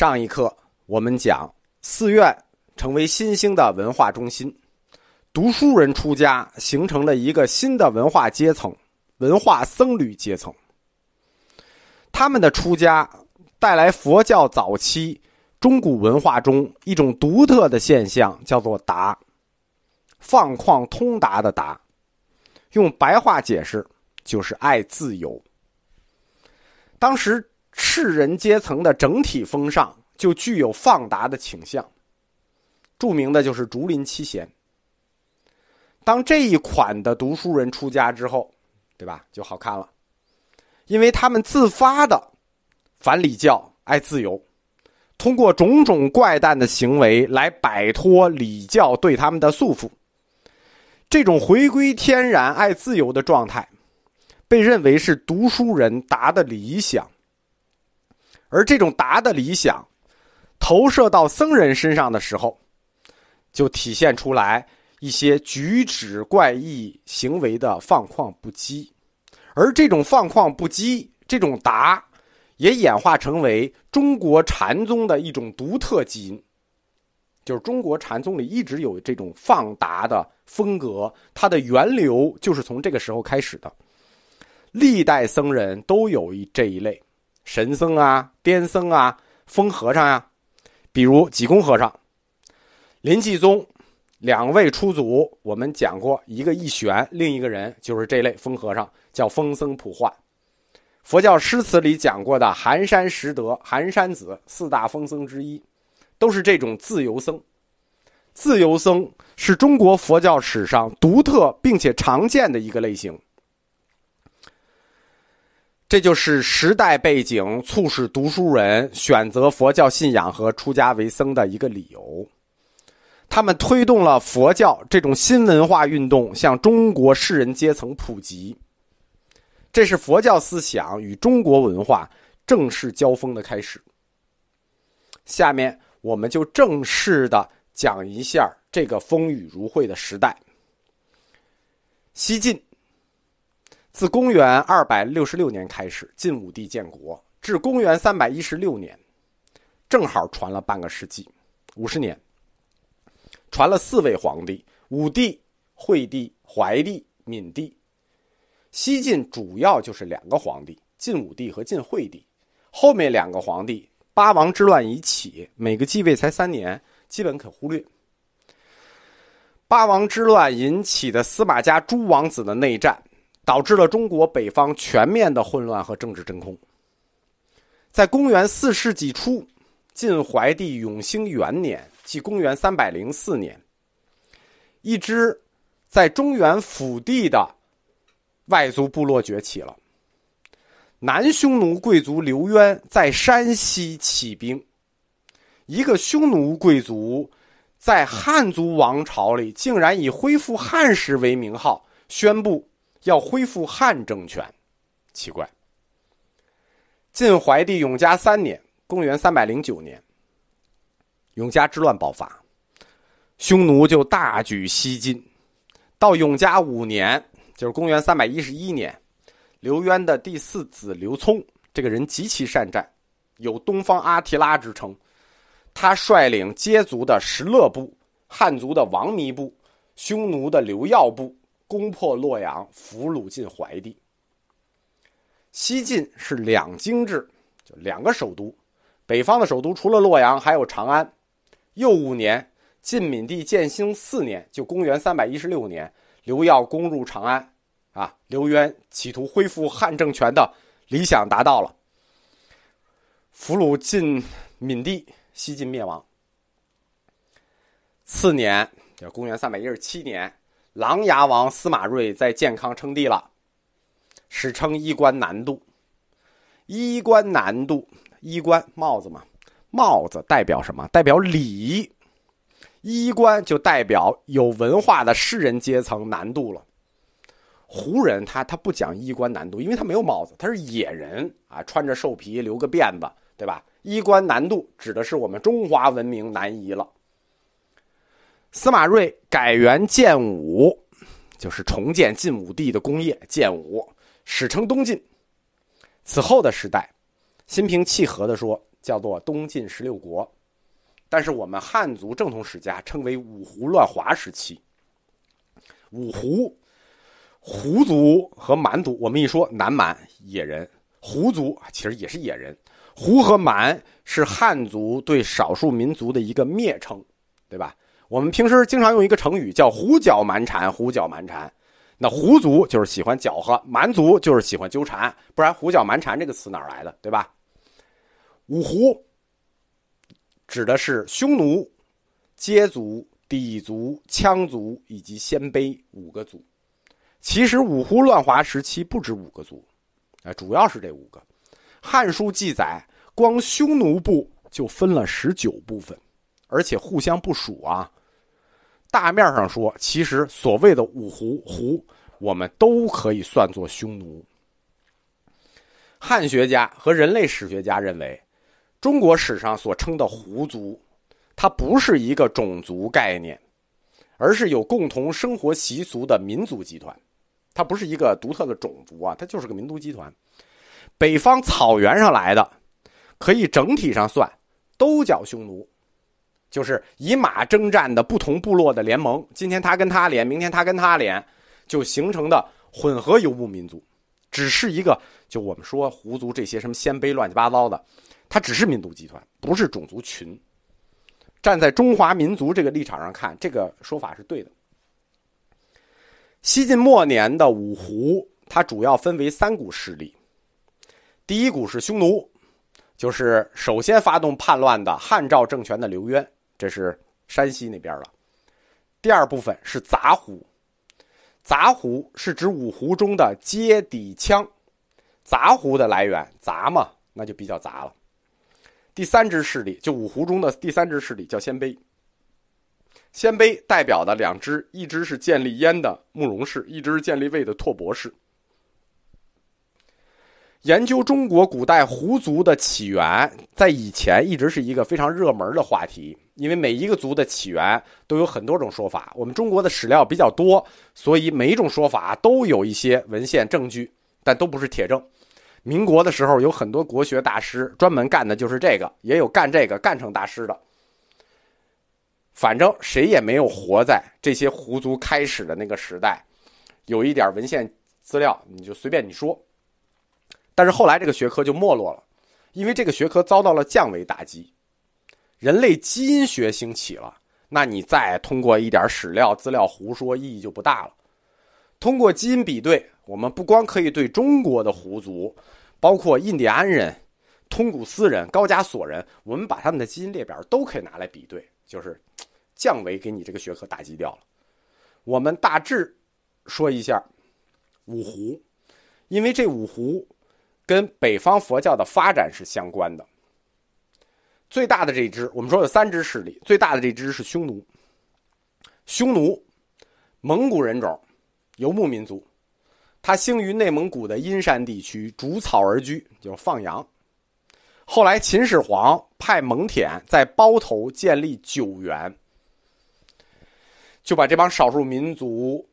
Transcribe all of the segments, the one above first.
上一课我们讲寺院成为新兴的文化中心，读书人出家形成了一个新的文化阶层——文化僧侣阶层。他们的出家带来佛教早期中古文化中一种独特的现象，叫做达，放旷通达的达。用白话解释，就是爱自由。当时士人阶层的整体风尚就具有放达的倾向。著名的就是竹林七贤。当这一款的读书人出家之后，对吧？就好看了，因为他们自发的反礼教、爱自由，通过种种怪诞的行为来摆脱礼教对他们的束缚。这种回归天然、爱自由的状态，被认为是读书人达的理想。而这种达的理想，投射到僧人身上的时候，就体现出来一些举止怪异、行为的放旷不羁。而这种放旷不羁、这种达，也演化成为中国禅宗的一种独特基因。就是中国禅宗里一直有这种放达的风格，它的源流就是从这个时候开始的。历代僧人都有一这一类，神僧啊、癫僧啊、疯和尚呀，比如济公和尚、林济宗两位出祖，我们讲过一个一玄，另一个人就是这类疯和尚，叫疯僧普化。佛教诗词里讲过的寒山拾得、寒山子四大疯僧之一。都是这种自由僧，自由僧是中国佛教史上独特并且常见的一个类型。这就是时代背景促使读书人选择佛教信仰和出家为僧的一个理由。他们推动了佛教这种新文化运动向中国士人阶层普及，这是佛教思想与中国文化正式交锋的开始。下面。我们就正式的讲一下这个风雨如晦的时代。西晋自公元二百六十六年开始，晋武帝建国，至公元三百一十六年，正好传了半个世纪，五十年，传了四位皇帝：武帝、惠帝、怀帝、闵帝。西晋主要就是两个皇帝：晋武帝和晋惠帝。后面两个皇帝。八王之乱已起，每个继位才三年，基本可忽略。八王之乱引起的司马家诸王子的内战，导致了中国北方全面的混乱和政治真空。在公元四世纪初，晋怀帝永兴元年，即公元三百零四年，一支在中原腹地的外族部落崛起了。南匈奴贵族刘渊在山西起兵，一个匈奴贵族在汉族王朝里竟然以恢复汉室为名号，宣布要恢复汉政权，奇怪。晋怀帝永嘉三年（公元三百零九年），永嘉之乱爆发，匈奴就大举西进。到永嘉五年，就是公元三百一十一年。刘渊的第四子刘聪，这个人极其善战，有“东方阿提拉”之称。他率领羯族的石勒部、汉族的王弥部、匈奴的刘耀部，攻破洛阳，俘虏晋怀帝。西晋是两京制，就两个首都。北方的首都除了洛阳，还有长安。又五年，晋闵帝建兴四年，就公元三百一十六年，刘耀攻入长安。啊，刘渊企图恢复汉政权的理想达到了，俘虏晋闵帝，西晋灭亡。次年，就公元三百一十七年，琅琊王司马睿在建康称帝了，史称衣冠南渡。衣冠南渡，衣冠帽子嘛，帽子代表什么？代表礼。衣冠就代表有文化的士人阶层南渡了。胡人他他不讲衣冠南渡，因为他没有帽子，他是野人啊，穿着兽皮，留个辫子，对吧？衣冠南渡指的是我们中华文明南移了。司马睿改元建武，就是重建晋武帝的功业，建武史称东晋。此后的时代，心平气和的说，叫做东晋十六国，但是我们汉族正统史家称为五胡乱华时期。五胡，胡族和蛮族，我们一说南蛮野人，胡族其实也是野人。胡和蛮是汉族对少数民族的一个蔑称，对吧？我们平时经常用一个成语叫“胡搅蛮缠”，胡搅蛮缠。那胡族就是喜欢搅和，蛮族就是喜欢纠缠，不然“胡搅蛮缠”这个词哪来的，对吧？五胡指的是匈奴、羯族、氐族、羌族以及鲜卑五个族。其实五胡乱华时期不止五个族，啊，主要是这五个。《汉书》记载，光匈奴部就分了十九部分，而且互相不属啊。大面上说，其实所谓的五胡胡，我们都可以算作匈奴。汉学家和人类史学家认为，中国史上所称的胡族，它不是一个种族概念，而是有共同生活习俗的民族集团。它不是一个独特的种族啊，它就是个民族集团。北方草原上来的，可以整体上算，都叫匈奴。就是以马征战的不同部落的联盟，今天他跟他连，明天他跟他连，就形成的混合游牧民族，只是一个就我们说胡族这些什么鲜卑乱七八糟的，它只是民族集团，不是种族群。站在中华民族这个立场上看，这个说法是对的。西晋末年的五胡，它主要分为三股势力，第一股是匈奴，就是首先发动叛乱的汉赵政权的刘渊。这是山西那边了。第二部分是杂胡，杂胡是指五胡中的接底羌。杂胡的来源杂嘛，那就比较杂了。第三支势力就五胡中的第三支势力叫鲜卑。鲜卑代表的两支，一支是建立燕的慕容氏，一支是建立魏的拓跋氏。研究中国古代胡族的起源，在以前一直是一个非常热门的话题。因为每一个族的起源都有很多种说法，我们中国的史料比较多，所以每一种说法都有一些文献证据，但都不是铁证。民国的时候有很多国学大师专门干的就是这个，也有干这个干成大师的。反正谁也没有活在这些胡族开始的那个时代，有一点文献资料你就随便你说。但是后来这个学科就没落了，因为这个学科遭到了降维打击。人类基因学兴起了，那你再通过一点史料资料胡说，意义就不大了。通过基因比对，我们不光可以对中国的胡族，包括印第安人、通古斯人、高加索人，我们把他们的基因列表都可以拿来比对，就是降维给你这个学科打击掉了。我们大致说一下五胡，因为这五胡跟北方佛教的发展是相关的。最大的这一支，我们说有三支势力，最大的这支是匈奴。匈奴，蒙古人种，游牧民族，它兴于内蒙古的阴山地区，逐草而居，就是放羊。后来秦始皇派蒙恬在包头建立九原，就把这帮少数民族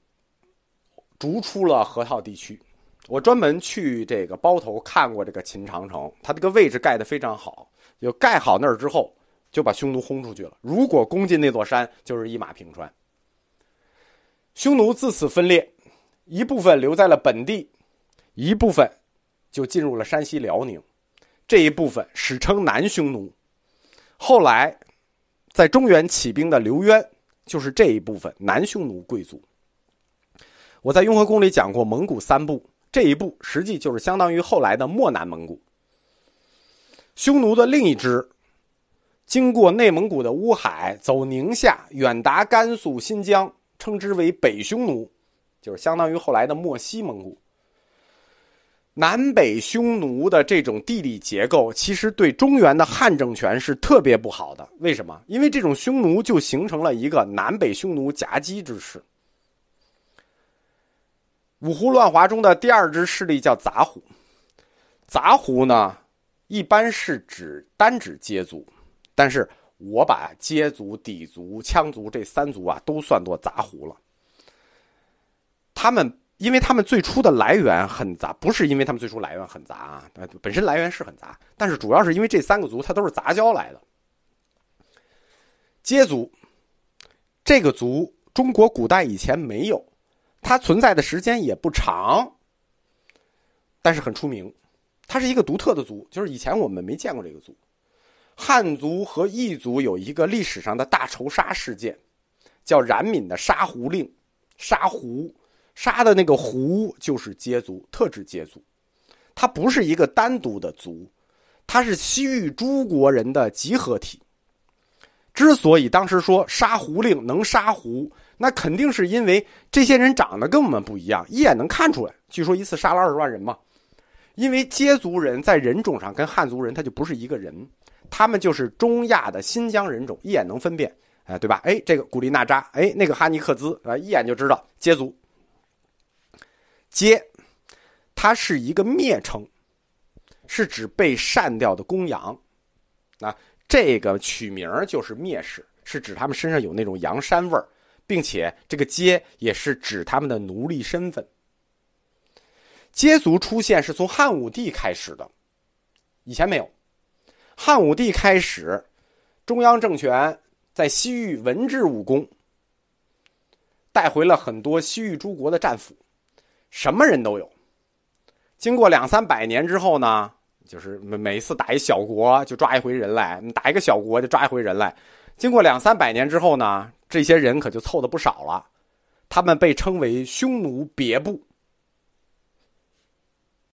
逐出了河套地区。我专门去这个包头看过这个秦长城，它这个位置盖得非常好。就盖好那儿之后，就把匈奴轰出去了。如果攻进那座山，就是一马平川。匈奴自此分裂，一部分留在了本地，一部分就进入了山西辽宁。这一部分史称南匈奴。后来，在中原起兵的刘渊，就是这一部分南匈奴贵族。我在雍和宫里讲过蒙古三部，这一部实际就是相当于后来的漠南蒙古。匈奴的另一支，经过内蒙古的乌海，走宁夏，远达甘肃、新疆，称之为北匈奴，就是相当于后来的漠西蒙古。南北匈奴的这种地理结构，其实对中原的汉政权是特别不好的。为什么？因为这种匈奴就形成了一个南北匈奴夹击之势。五胡乱华中的第二支势力叫杂胡，杂胡呢？一般是指单指羯族，但是我把羯族、氐族、羌族这三族啊都算作杂胡了。他们因为他们最初的来源很杂，不是因为他们最初来源很杂啊，本身来源是很杂，但是主要是因为这三个族它都是杂交来的。羯族这个族，中国古代以前没有，它存在的时间也不长，但是很出名。它是一个独特的族，就是以前我们没见过这个族。汉族和异族有一个历史上的大仇杀事件，叫冉闵的杀胡令，杀胡。杀的那个胡就是羯族，特指羯族，它不是一个单独的族，它是西域诸国人的集合体。之所以当时说杀胡令能杀胡，那肯定是因为这些人长得跟我们不一样，一眼能看出来。据说一次杀了二十万人嘛，因为羯族人在人种上跟汉族人他就不是一个人，他们就是中亚的新疆人种，一眼能分辨，哎，对吧？哎，这个古力娜扎，哎，那个哈尼克孜啊，一眼就知道羯族。羯，它是一个蔑称，是指被善掉的公羊。那这个取名就是蔑视，是指他们身上有那种羊膻味儿，并且这个羯也是指他们的奴隶身份。羯族出现是从汉武帝开始的，以前没有。汉武帝开始，中央政权在西域文治武功，带回了很多西域诸国的战俘。什么人都有。经过两三百年之后呢，就是每每次打一小国就抓一回人来，打一个小国就抓一回人来。经过两三百年之后呢，这些人可就凑的不少了。他们被称为匈奴别部，